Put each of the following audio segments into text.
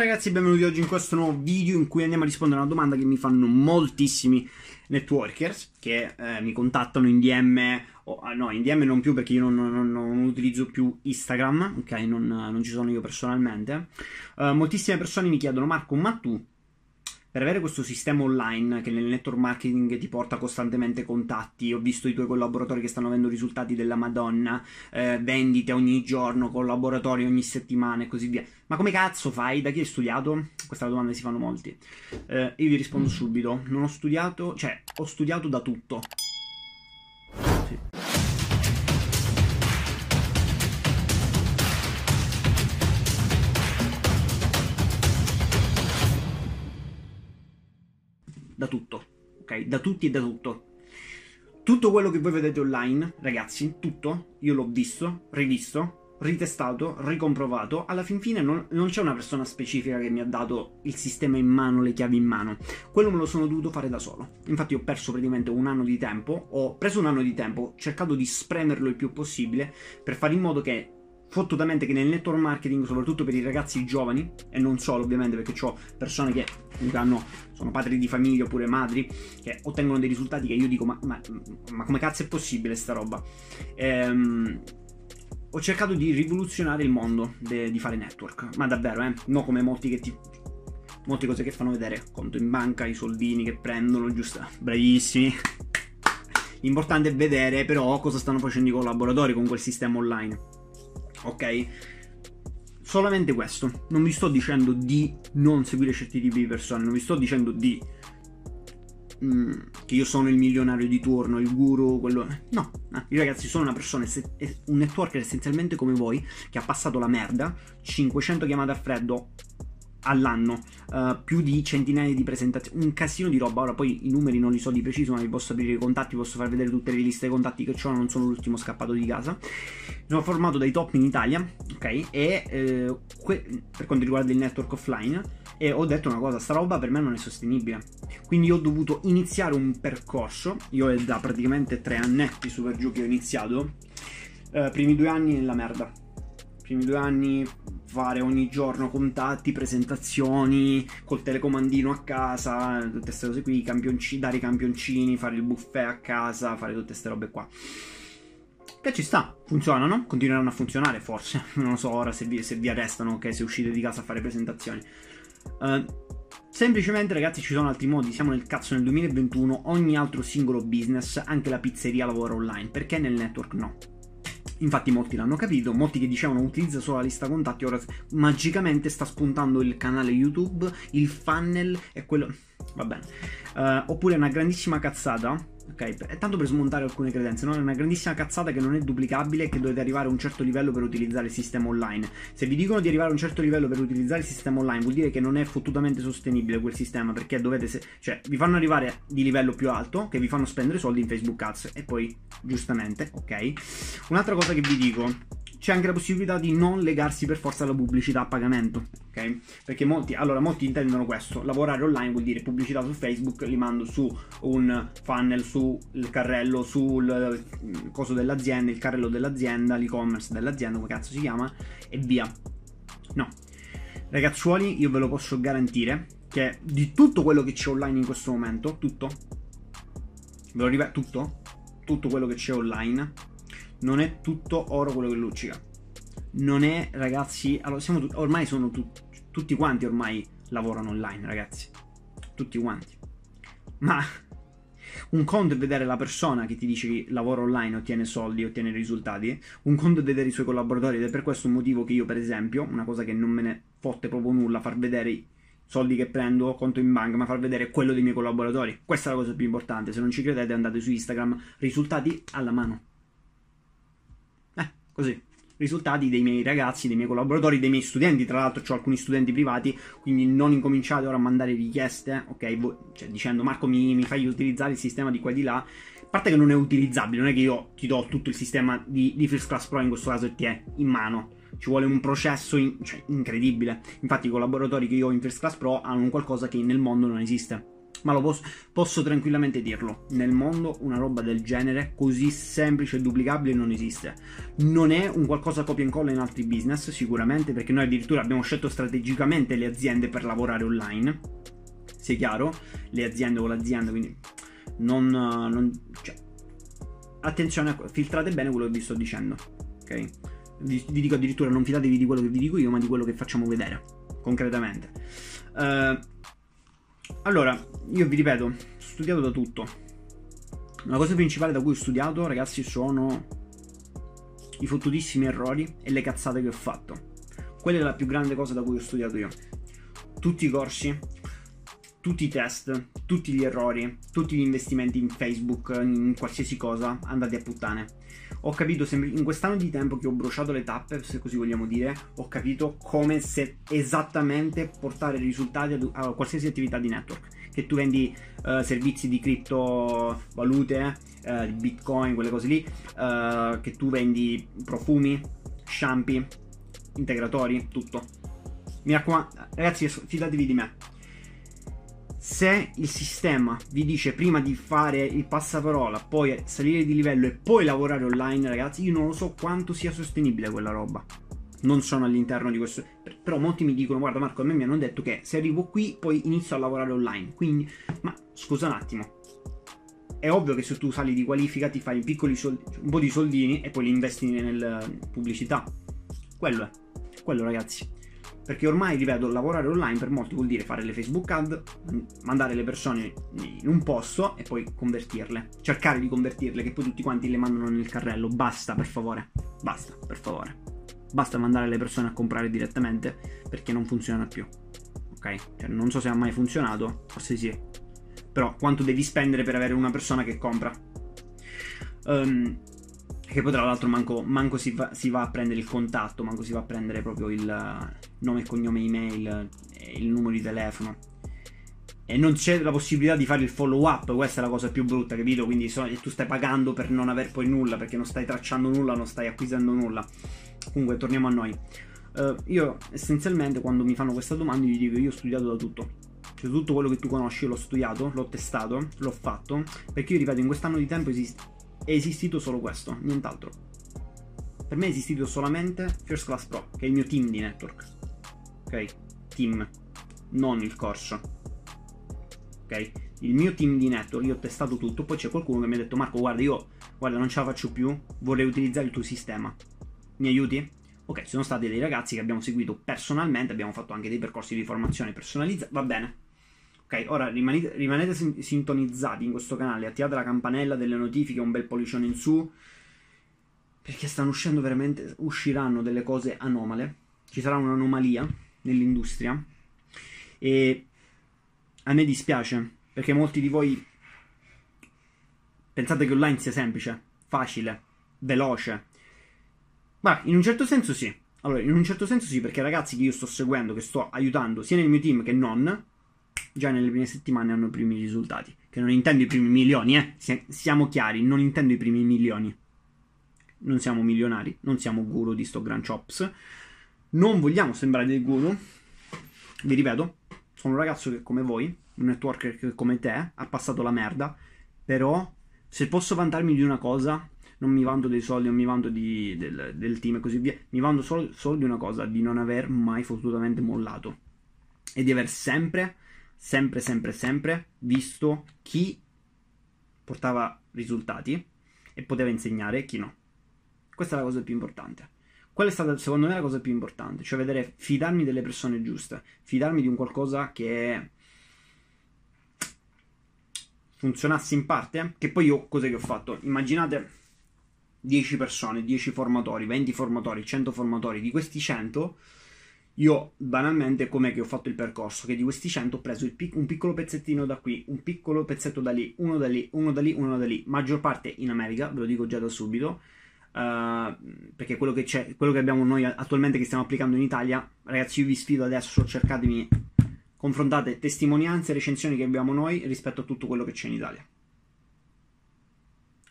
Ragazzi benvenuti oggi in questo nuovo video in cui andiamo a rispondere a una domanda che mi fanno moltissimi networkers che eh, mi contattano in DM, o, ah, no in DM non più perché io non, non, non utilizzo più Instagram, ok? Non, non, ci sono io personalmente, uh, moltissime persone mi chiedono Marco ma tu per avere questo sistema online che nel network marketing ti porta costantemente contatti, ho visto i tuoi collaboratori che stanno avendo risultati della Madonna, eh, vendite ogni giorno, collaboratori ogni settimana e così via. Ma come cazzo fai? Da chi hai studiato? Questa è la domanda che si fanno molti. Eh, io vi rispondo subito. Non ho studiato, cioè ho studiato da tutto. Da tutto, ok? Da tutti e da tutto. Tutto quello che voi vedete online, ragazzi, tutto, io l'ho visto, rivisto, ritestato, ricomprovato. Alla fin fine non, non, c'è una persona specifica che mi ha dato il sistema in mano, le chiavi in mano. Quello me lo sono dovuto fare da solo. Infatti ho perso praticamente un anno di tempo, ho preso un anno di tempo, cercato di spremerlo il più possibile per fare in modo che fottutamente che nel network marketing, soprattutto per i ragazzi giovani, e non solo ovviamente perché ho persone che hanno, sono padri di famiglia oppure madri, che ottengono dei risultati che io dico ma, ma, ma come cazzo è possibile sta roba? Ehm, ho cercato di rivoluzionare il mondo de, di fare network, ma davvero, eh, non come molti che ti... Molte cose che fanno vedere, conto in banca, i soldini che prendono, giusto? Bravissimi. L'importante è vedere però cosa stanno facendo i collaboratori con quel sistema online ok? Solamente questo. Non vi sto dicendo di non seguire certi tipi di persone, non vi sto dicendo di mm, che io sono il milionario di turno, il guru, quello... No, no, io ragazzi sono una persona, un networker essenzialmente come voi, che ha passato la merda, 500 chiamate a freddo, all'anno, uh, più di centinaia di presentazioni, un casino di roba. Ora poi i numeri non li so di preciso, ma vi posso aprire i contatti, posso far vedere tutte le liste dei contatti che ho, non sono l'ultimo scappato di casa. Sono formato dai top in Italia, ok? E eh, que- per quanto riguarda il network offline, e ho detto una cosa, sta roba per me non è sostenibile. Quindi ho dovuto iniziare un percorso, io è da praticamente tre annetti su per giù che ho iniziato, eh, primi due anni nella merda primi due anni fare ogni giorno contatti, presentazioni, col telecomandino a casa, tutte queste cose qui, campionci, dare i campioncini, fare il buffet a casa, fare tutte queste robe qua. Che ci sta, funzionano, continueranno a funzionare forse, non lo so ora se vi, se vi arrestano che se uscite di casa a fare presentazioni. Uh, semplicemente ragazzi ci sono altri modi, siamo nel cazzo nel 2021, ogni altro singolo business, anche la pizzeria lavora online, perché nel network no? Infatti molti l'hanno capito, molti che dicevano utilizza solo la lista contatti, ora magicamente sta spuntando il canale YouTube, il funnel e quello... Va bene. Uh, oppure una grandissima cazzata ok? È tanto per smontare alcune credenze, no? È una grandissima cazzata che non è duplicabile e che dovete arrivare a un certo livello per utilizzare il sistema online. Se vi dicono di arrivare a un certo livello per utilizzare il sistema online, vuol dire che non è fottutamente sostenibile quel sistema, perché dovete, se- cioè, vi fanno arrivare di livello più alto, che vi fanno spendere soldi in Facebook Ads, e poi, giustamente, ok? Un'altra cosa che vi dico, c'è anche la possibilità di non legarsi per forza alla pubblicità a pagamento, ok? Perché molti, allora, molti intendono questo, lavorare online vuol dire pubblicità su Facebook, li mando su un funnel, sul carrello, sul mm, coso dell'azienda, il carrello dell'azienda, l'e-commerce dell'azienda, come cazzo si chiama, e via. No. Ragazzuoli, io ve lo posso garantire che di tutto quello che c'è online in questo momento, tutto, ve lo ripeto, tutto, tutto quello che c'è online, non è tutto oro quello che luccica. Non è, ragazzi, allora tu- ormai sono tu- tutti quanti ormai lavorano online, ragazzi. Tutti quanti. Ma un conto è vedere la persona che ti dice che lavora online, ottiene soldi, ottiene risultati. Un conto è vedere i suoi collaboratori ed è per questo motivo che io, per esempio, una cosa che non me ne fotte proprio nulla, far vedere i soldi che prendo, conto in banca, ma far vedere quello dei miei collaboratori. Questa è la cosa più importante. Se non ci credete andate su Instagram, risultati alla mano. Così, risultati dei miei ragazzi, dei miei collaboratori, dei miei studenti. Tra l'altro, ho alcuni studenti privati, quindi non incominciate ora a mandare richieste, ok? Cioè, dicendo Marco, mi, mi fai utilizzare il sistema di qua e di là. A parte che non è utilizzabile, non è che io ti do tutto il sistema di, di First Class Pro in questo caso e ti è in mano. Ci vuole un processo in, cioè, incredibile. Infatti, i collaboratori che io ho in First Class Pro hanno qualcosa che nel mondo non esiste Ma lo posso, posso, tranquillamente dirlo. Nel mondo una roba del genere, così semplice e duplicabile, non esiste. Non è un qualcosa copia e incolla in altri business, sicuramente, perché noi addirittura abbiamo scelto strategicamente le aziende per lavorare online. Sia chiaro, le aziende con l'azienda, quindi non... non cioè, attenzione, filtrate bene quello che vi sto dicendo. Ok? Vi, vi, dico addirittura non fidatevi di quello che vi dico io, ma di quello che facciamo vedere, concretamente. Uh, allora, io vi ripeto, ho studiato da tutto. La cosa principale da cui ho studiato, ragazzi, sono i fottutissimi errori e le cazzate che ho fatto. Quella è la più grande cosa da cui ho studiato io. Tutti i corsi, tutti i test, tutti gli errori, tutti gli investimenti in Facebook, in qualsiasi cosa, andati a puttane. Ho capito in quest'anno di tempo che ho bruciato le tappe, se così vogliamo dire, ho capito come se esattamente portare risultati a, qualsiasi attività di network. Che tu vendi uh, servizi di criptovalute, uh, di bitcoin, quelle cose lì, uh, che tu vendi profumi, shampoo, integratori, tutto. Mi raccomando, ragazzi, fidatevi di me se il sistema vi dice prima di fare il passaparola, poi salire di livello e poi lavorare online, ragazzi, io non lo so quanto sia sostenibile quella roba. Non sono all'interno di questo. Però molti mi dicono: Guarda, Marco, a me mi hanno detto che se arrivo qui, poi inizio a lavorare online. Quindi, ma scusa un attimo. È ovvio che se tu sali di qualifica ti fai soldi, un po' di soldini e poi li investi nella pubblicità. Quello è. Quello, ragazzi. Perché ormai, ripeto, lavorare online per molti vuol dire fare le Facebook ad, mandare le persone in un posto e poi convertirle. Cercare di convertirle, che poi tutti quanti le mandano nel carrello. Basta, per favore. Basta, per favore. Basta mandare le persone a comprare direttamente perché non funziona più. Ok? Cioè, non so se ha mai funzionato, forse sì. Però quanto devi spendere per avere una persona che compra? Um, che poi tra l'altro manco, manco si, va, si, va, a prendere il contatto, manco si va a prendere proprio il nome e cognome email, il numero di telefono. E non c'è la possibilità di fare il follow up, questa è la cosa più brutta, capito? Quindi tu stai pagando per non aver poi nulla, perché non stai tracciando nulla, non stai acquisendo nulla. Comunque, torniamo a noi. Uh, io essenzialmente quando mi fanno questa domanda gli dico io ho studiato da tutto. Cioè tutto quello che tu conosci l'ho studiato, l'ho testato, l'ho fatto. Perché io ripeto, in quest'anno di tempo esiste è esistito solo questo, nient'altro. Per me è esistito solamente First Class Pro, che è il mio team di network. Ok? Team, non il corso. Ok? Il mio team di network, io ho testato tutto, poi c'è qualcuno che mi ha detto Marco, guarda, io guarda, non ce la faccio più, vorrei utilizzare il tuo sistema. Mi aiuti? Ok, sono stati dei ragazzi che abbiamo seguito personalmente, abbiamo fatto anche dei percorsi di formazione personalizzati, va bene Ok, ora rimanete, rimanete sintonizzati in questo canale, attivate la campanella delle notifiche, un bel pollicione in su, perché stanno uscendo veramente, usciranno delle cose anomale, ci sarà un'anomalia nell'industria e a me dispiace, perché molti di voi pensate che online sia semplice, facile, veloce. Ma in un certo senso sì. Allora, in un certo senso sì, perché ragazzi che io sto seguendo, che sto aiutando sia nel mio team che non, già nelle prime settimane hanno i primi risultati. Che non intendo i primi milioni, eh. Siamo chiari, non intendo i primi milioni. Non siamo milionari, non siamo guru di sto Grand Chops. Non vogliamo sembrare dei guru. Vi ripeto, sono un ragazzo che come voi, un networker che come te, ha passato la merda. Però, se posso vantarmi di una cosa, non mi vanto dei soldi, non mi vanto di, del, del, team e così via. Mi vanto solo, solo di una cosa, di non aver mai fottutamente mollato. E di aver sempre sempre, sempre, sempre visto chi portava risultati e poteva insegnare e chi no. Questa è la cosa più importante. Quella è stata secondo me la cosa più importante, cioè vedere, fidarmi delle persone giuste, fidarmi di un qualcosa che funzionasse in parte, che poi io cos'è che ho fatto? Immaginate 10 persone, 10 formatori, 20 formatori, 100 formatori, di questi 100 io banalmente com'è che ho fatto il percorso? Che di questi 100 ho preso pic- un piccolo pezzettino da qui, un piccolo pezzetto da lì, uno da lì, uno da lì, uno da lì, maggior parte in America, ve lo dico già da subito, uh, perché quello che, c'è, quello che abbiamo noi attualmente che stiamo applicando in Italia, ragazzi io vi sfido adesso, cercatemi, confrontate testimonianze e recensioni che abbiamo noi rispetto a tutto quello che c'è in Italia.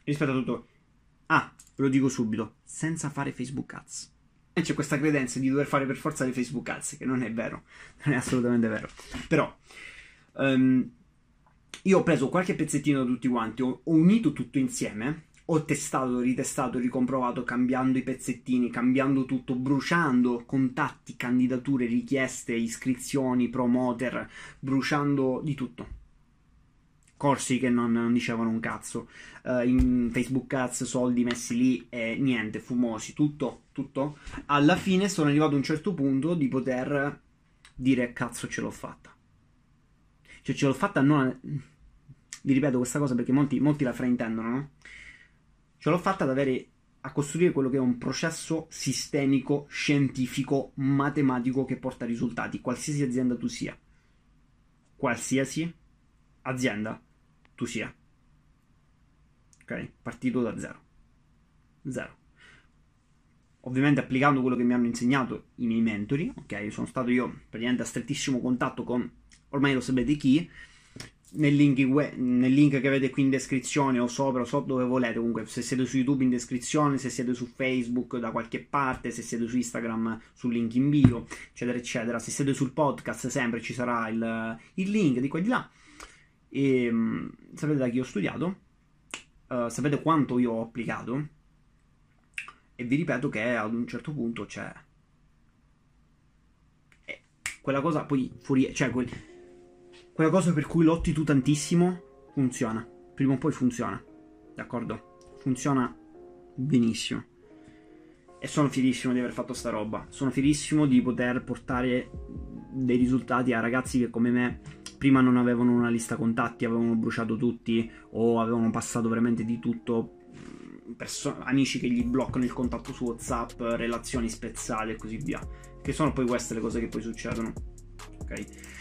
Rispetto a tutto... Ah, ve lo dico subito, senza fare Facebook Ads c'è questa credenza di dover fare per forza le Facebook ads, che non è vero, non è assolutamente vero. Però, um, io ho preso qualche pezzettino da tutti quanti, ho, ho unito tutto insieme, ho testato, ritestato, ricomprovato, cambiando i pezzettini, cambiando tutto, bruciando contatti, candidature, richieste, iscrizioni, promoter, bruciando di tutto. Corsi che non, non dicevano un cazzo, uh, in Facebook Ads, soldi messi lì e niente, fumosi, tutto, tutto. Alla fine sono arrivato a un certo punto di poter dire cazzo ce l'ho fatta. Cioè ce l'ho fatta non... Vi ripeto questa cosa perché molti, molti la fraintendono, no? Ce l'ho fatta ad avere a costruire quello che è un processo sistemico, scientifico, matematico che porta risultati, qualsiasi azienda tu sia. Qualsiasi azienda tu sia. Ok? Partito da zero. Zero. Ovviamente applicando quello che mi hanno insegnato i miei mentori, ok? Sono stato io praticamente a strettissimo contatto con, ormai lo sapete chi, nel link, nel link, che avete qui in descrizione o sopra o sotto dove volete. Comunque se siete su youtube in descrizione se siete su facebook da qualche parte se siete su instagram sul link in bio eccetera eccetera. Se siete sul podcast sempre ci sarà il, il link di qua e di là. E um, sapete da chi ho studiato? Uh, sapete quanto io ho applicato? E vi ripeto che ad un certo punto c'è eh, quella cosa poi fuori cioè quel quella cosa per cui lotti tu tantissimo funziona. Prima o poi funziona. D'accordo? Funziona benissimo. E sono fierissimo di aver fatto sta roba. Sono fierissimo di poter portare dei risultati a ragazzi che come me prima non avevano una lista contatti, avevano bruciato tutti o avevano passato veramente di tutto. Perso- amici che gli bloccano il contatto su WhatsApp, relazioni spezzate e così via. Che sono poi queste le cose che poi succedono. Ok?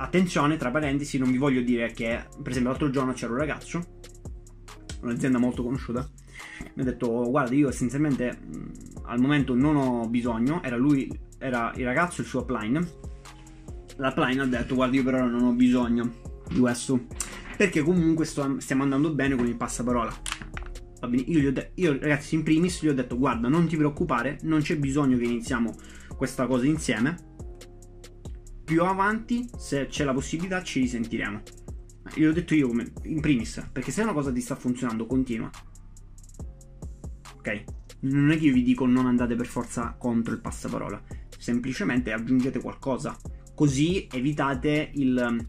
Attenzione, tra parentesi, non vi voglio dire che, per esempio, l'altro giorno c'era un ragazzo, un'azienda molto conosciuta, mi ha detto, guarda, io essenzialmente al momento non ho bisogno, era lui, era il ragazzo, il suo upline, l'upline ha detto, guarda, io per ora non ho bisogno di questo, perché comunque sto, stiamo andando bene con il passaparola. Va bene, io, de- io ragazzi in primis gli ho detto, guarda, non ti preoccupare, non c'è bisogno che iniziamo questa cosa insieme, più avanti, se c'è la possibilità, ci risentiremo. Io l'ho detto io come in primis, perché se una cosa ti sta funzionando, continua. Ok? Non è che io vi dico non andate per forza contro il passaparola, semplicemente aggiungete qualcosa, così evitate il,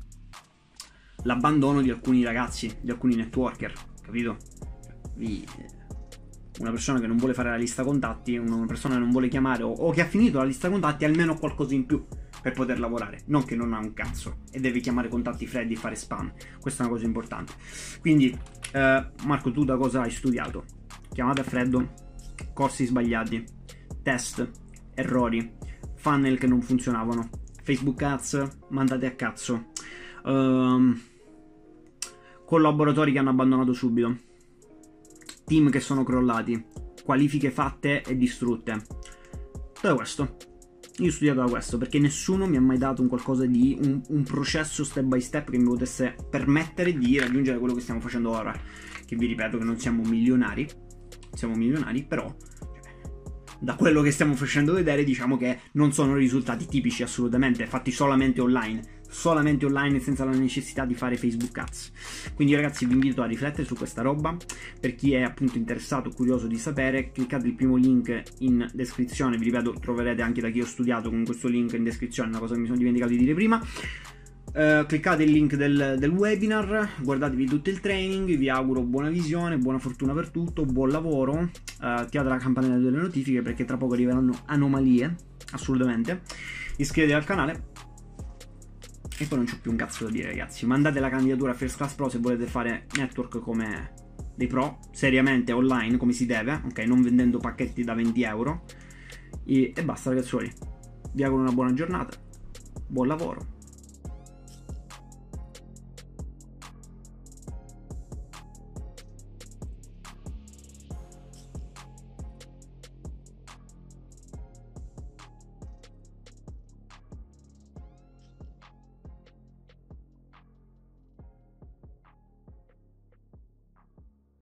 l'abbandono di alcuni ragazzi, di alcuni networker, capito? una persona che non vuole fare la lista contatti, una persona che non vuole chiamare o, o che ha finito la lista contatti, almeno qualcosa in più per poter lavorare, non che non ha un cazzo e deve chiamare contatti freddi e fare spam. Questa è una cosa importante. Quindi, eh, Marco, tu da cosa hai studiato? Chiamate a freddo, corsi sbagliati, test, errori, funnel che non funzionavano, Facebook Ads mandate a cazzo, um, collaboratori che hanno abbandonato subito, team che sono crollati, qualifiche fatte e distrutte. Tutto questo. Io ho studiato da questo perché nessuno mi ha mai dato un qualcosa di un, un, processo step by step che mi potesse permettere di raggiungere quello che stiamo facendo ora. Che vi ripeto che non siamo milionari, siamo milionari, però da quello che stiamo facendo vedere diciamo che non sono risultati tipici assolutamente, fatti solamente online solamente online senza la necessità di fare Facebook Ads. Quindi ragazzi vi invito a riflettere su questa roba, per chi è appunto interessato curioso di sapere, cliccate il primo link in descrizione, vi ripeto troverete anche da chi ho studiato con questo link in descrizione, una cosa che mi sono dimenticato di dire prima. Uh, cliccate il link del, del, webinar, guardatevi tutto il training, vi auguro buona visione, buona fortuna per tutto, buon lavoro, uh, attivate la campanella delle notifiche perché tra poco arriveranno anomalie, assolutamente, iscrivetevi al canale e poi non c'ho più un cazzo da dire, ragazzi. Mandate la candidatura a First Class Pro se volete fare network come dei pro, seriamente online, come si deve, ok? Non vendendo pacchetti da 20 euro. E, e basta, ragazzuoli. Vi auguro una buona giornata, buon lavoro